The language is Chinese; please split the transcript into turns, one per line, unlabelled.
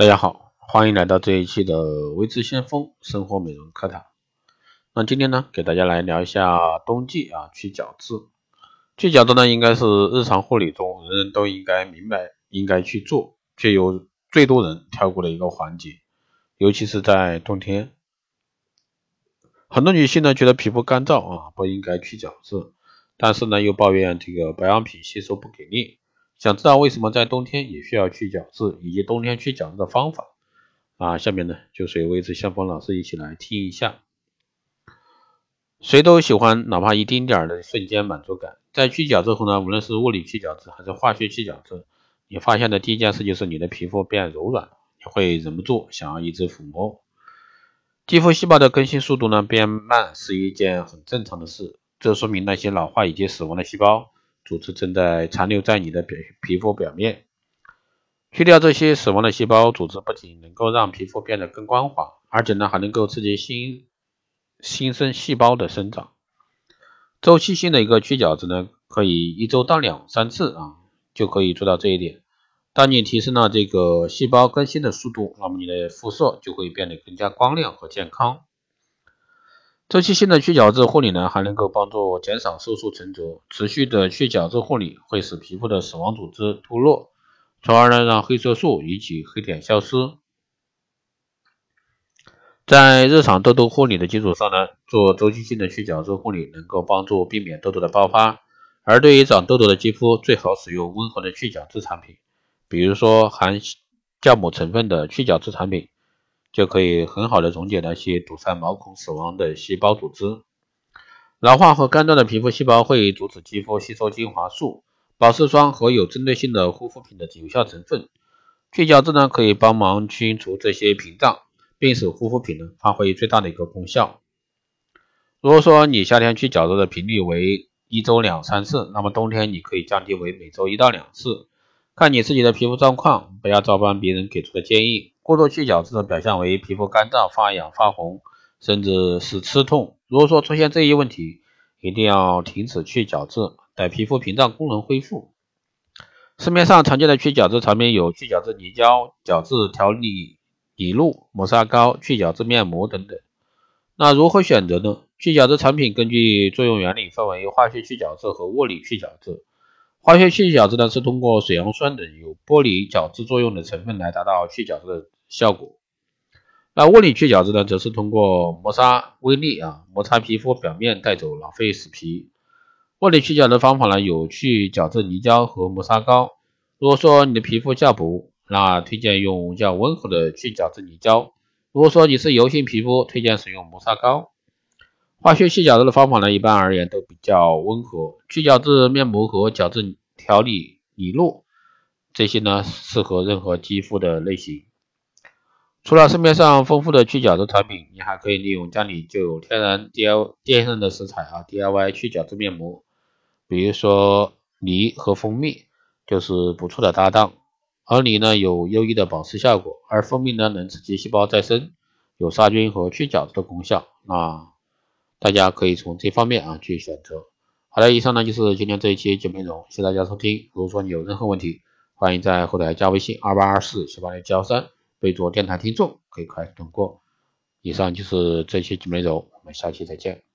大家好，欢迎来到这一期的微智先锋生活美容课堂。那今天呢，给大家来聊一下冬季啊去角质。去角质呢，应该是日常护理中人人都应该明白应该去做，却有最多人跳过的一个环节。尤其是在冬天，很多女性呢觉得皮肤干燥啊，不应该去角质，但是呢又抱怨这个保养品吸收不给力。想知道为什么在冬天也需要去角质，以及冬天去角质的方法啊？下面呢就随微之相锋老师一起来听一下。谁都喜欢哪怕一丁点儿的瞬间满足感。在去角质后呢，无论是物理去角质还是化学去角质，你发现的第一件事就是你的皮肤变柔软，你会忍不住想要一直抚摸。肌肤细胞的更新速度呢变慢是一件很正常的事，这说明那些老化以及死亡的细胞。组织正在残留在你的表皮肤表面，去掉这些死亡的细胞组织，不仅能够让皮肤变得更光滑，而且呢还能够刺激新新生细胞的生长。周期性的一个去角质呢，可以一周到两三次啊，就可以做到这一点。当你提升了这个细胞更新的速度，那么你的肤色就会变得更加光亮和健康。周期性的去角质护理呢，还能够帮助减少色素沉着。持续的去角质护理会使皮肤的死亡组织脱落，从而呢让黑色素以及黑点消失。在日常痘痘护理的基础上呢，做周期性的去角质护理能够帮助避免痘痘的爆发。而对于长痘痘的肌肤，最好使用温和的去角质产品，比如说含酵母成分的去角质产品。就可以很好的溶解那些堵塞毛孔死亡的细胞组织。老化和干燥的皮肤细胞会阻止肌肤吸收精华素、保湿霜和有针对性的护肤品的有效成分。去角质呢，可以帮忙清除这些屏障，并使护肤品呢发挥最大的一个功效。如果说你夏天去角质的频率为一周两三次，那么冬天你可以降低为每周一到两次，看你自己的皮肤状况，不要照搬别人给出的建议。过度去角质的表现为皮肤干燥、发痒、发红，甚至是刺痛。如果说出现这一问题，一定要停止去角质，待皮肤屏障功能恢复。市面上常见的去角质产品有去角质凝胶、角质调理底露、磨砂膏、去角质面膜等等。那如何选择呢？去角质产品根据作用原理分为化学去角质和物理去角质。化学去角质呢是通过水杨酸等有剥离角质作用的成分来达到去角质的。效果，那物理去角质呢，则是通过磨砂微粒啊，摩擦皮肤表面，带走老废死皮。物理去角质方法呢，有去角质泥胶和磨砂膏。如果说你的皮肤较薄，那推荐用较温和的去角质泥胶；如果说你是油性皮肤，推荐使用磨砂膏。化学去角质的方法呢，一般而言都比较温和。去角质面膜和角质调理理露，这些呢，适合任何肌肤的类型。除了市面上丰富的去角质产品，你还可以利用家里就有天然 D I 天然的食材啊，DIY 去角质面膜，比如说梨和蜂蜜就是不错的搭档。而梨呢有优异的保湿效果，而蜂蜜呢能刺激细胞再生，有杀菌和去角质的功效。那大家可以从这方面啊去选择。好的，以上呢就是今天这一期节目内容，谢谢大家收听。如果说你有任何问题，欢迎在后台加微信二八二四七八六七幺三。备注电台听众可以快速通过。以上就是这期节目内容，我们下期再见。